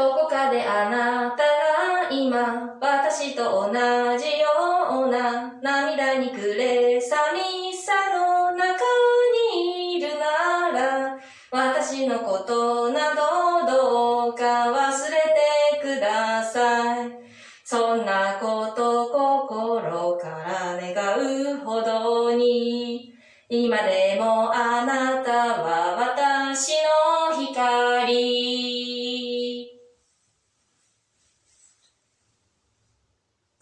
どこかであなたが今、私と同じような涙に暮れ寂しさの中にいるなら、私のことなどどうか忘れてください。そんなこと心から願うほどに、今でもあなたは私の光。